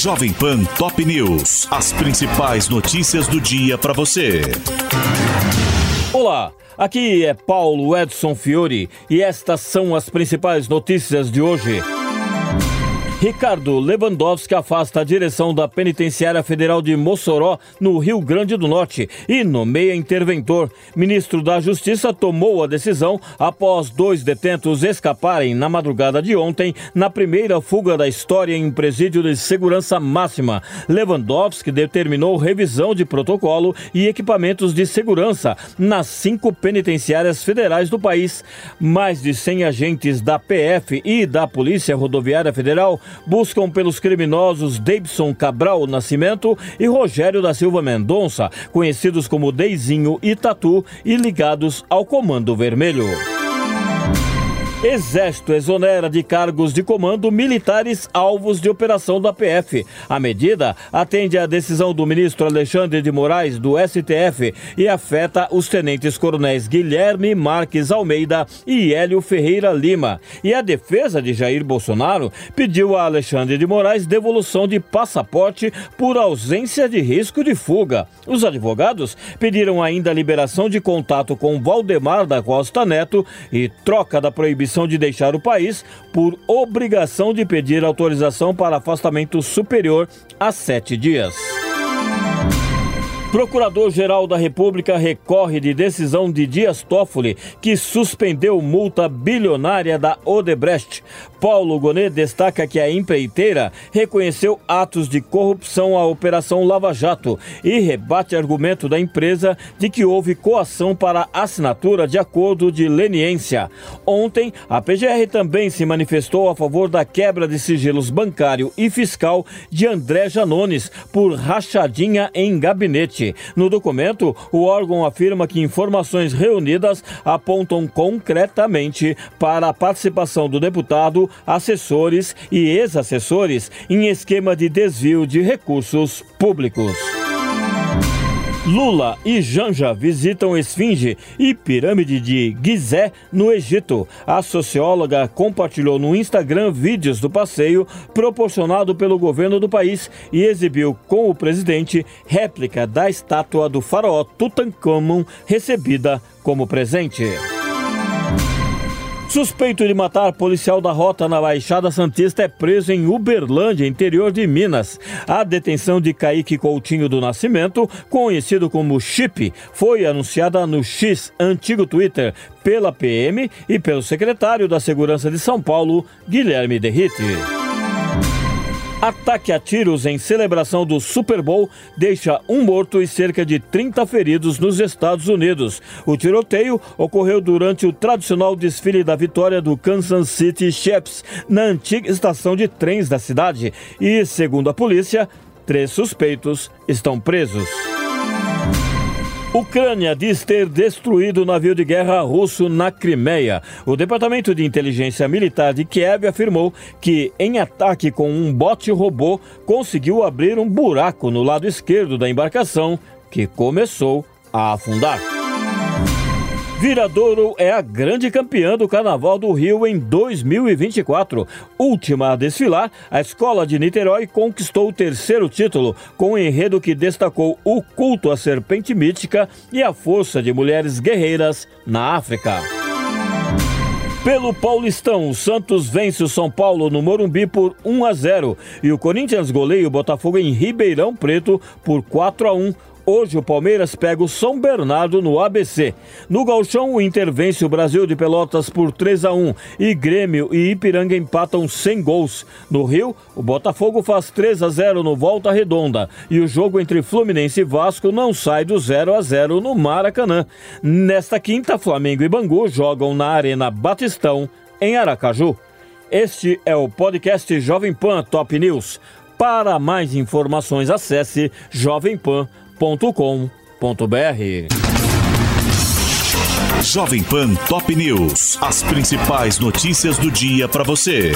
Jovem Pan Top News. As principais notícias do dia para você. Olá, aqui é Paulo Edson Fiore e estas são as principais notícias de hoje. Ricardo Lewandowski afasta a direção da Penitenciária Federal de Mossoró, no Rio Grande do Norte, e nomeia interventor. Ministro da Justiça tomou a decisão após dois detentos escaparem na madrugada de ontem na primeira fuga da história em um presídio de segurança máxima. Lewandowski determinou revisão de protocolo e equipamentos de segurança nas cinco penitenciárias federais do país. Mais de 100 agentes da PF e da Polícia Rodoviária Federal buscam pelos criminosos Davidson Cabral Nascimento e Rogério da Silva Mendonça, conhecidos como Deizinho e Tatu e ligados ao Comando Vermelho. Exército exonera de cargos de comando militares alvos de operação da PF. A medida atende à decisão do ministro Alexandre de Moraes, do STF, e afeta os tenentes-coronéis Guilherme Marques Almeida e Hélio Ferreira Lima. E a defesa de Jair Bolsonaro pediu a Alexandre de Moraes devolução de passaporte por ausência de risco de fuga. Os advogados pediram ainda a liberação de contato com Valdemar da Costa Neto e troca da proibição proibição de deixar o país por obrigação de pedir autorização para afastamento superior a sete dias. Procurador-Geral da República recorre de decisão de Dias Toffoli, que suspendeu multa bilionária da Odebrecht. Paulo Gonet destaca que a empreiteira reconheceu atos de corrupção à Operação Lava Jato e rebate argumento da empresa de que houve coação para assinatura de acordo de leniência. Ontem, a PGR também se manifestou a favor da quebra de sigilos bancário e fiscal de André Janones por rachadinha em gabinete. No documento, o órgão afirma que informações reunidas apontam concretamente para a participação do deputado, assessores e ex-assessores em esquema de desvio de recursos públicos. Lula e Janja visitam Esfinge e Pirâmide de Gizé, no Egito. A socióloga compartilhou no Instagram vídeos do passeio proporcionado pelo governo do país e exibiu com o presidente réplica da estátua do faraó Tutankhamon recebida como presente. Suspeito de matar policial da rota na Baixada Santista é preso em Uberlândia, interior de Minas. A detenção de Kaique Coutinho do Nascimento, conhecido como Chip, foi anunciada no X, antigo Twitter, pela PM e pelo secretário da Segurança de São Paulo, Guilherme Derrite. Ataque a tiros em celebração do Super Bowl deixa um morto e cerca de 30 feridos nos Estados Unidos. O tiroteio ocorreu durante o tradicional desfile da vitória do Kansas City Chiefs na antiga estação de trens da cidade. E, segundo a polícia, três suspeitos estão presos. Ucrânia diz ter destruído o navio de guerra russo na Crimeia. O Departamento de Inteligência Militar de Kiev afirmou que, em ataque com um bote robô, conseguiu abrir um buraco no lado esquerdo da embarcação, que começou a afundar. Viradouro é a grande campeã do Carnaval do Rio em 2024. Última a desfilar, a Escola de Niterói conquistou o terceiro título, com um enredo que destacou o culto à serpente mítica e a força de mulheres guerreiras na África. Pelo Paulistão, o Santos vence o São Paulo no Morumbi por 1 a 0 e o Corinthians goleia o Botafogo em Ribeirão Preto por 4 a 1. Hoje o Palmeiras pega o São Bernardo no ABC. No Galchão, o Inter vence o Brasil de Pelotas por 3 a 1 e Grêmio e Ipiranga empatam sem gols. No Rio, o Botafogo faz 3 a 0 no Volta Redonda e o jogo entre Fluminense e Vasco não sai do 0 a 0 no Maracanã. Nesta quinta, Flamengo e Bangu jogam na Arena Batistão em Aracaju. Este é o podcast Jovem Pan Top News. Para mais informações, acesse jovempan.com jovempan.com.br. Jovem Pan Top News. As principais notícias do dia para você.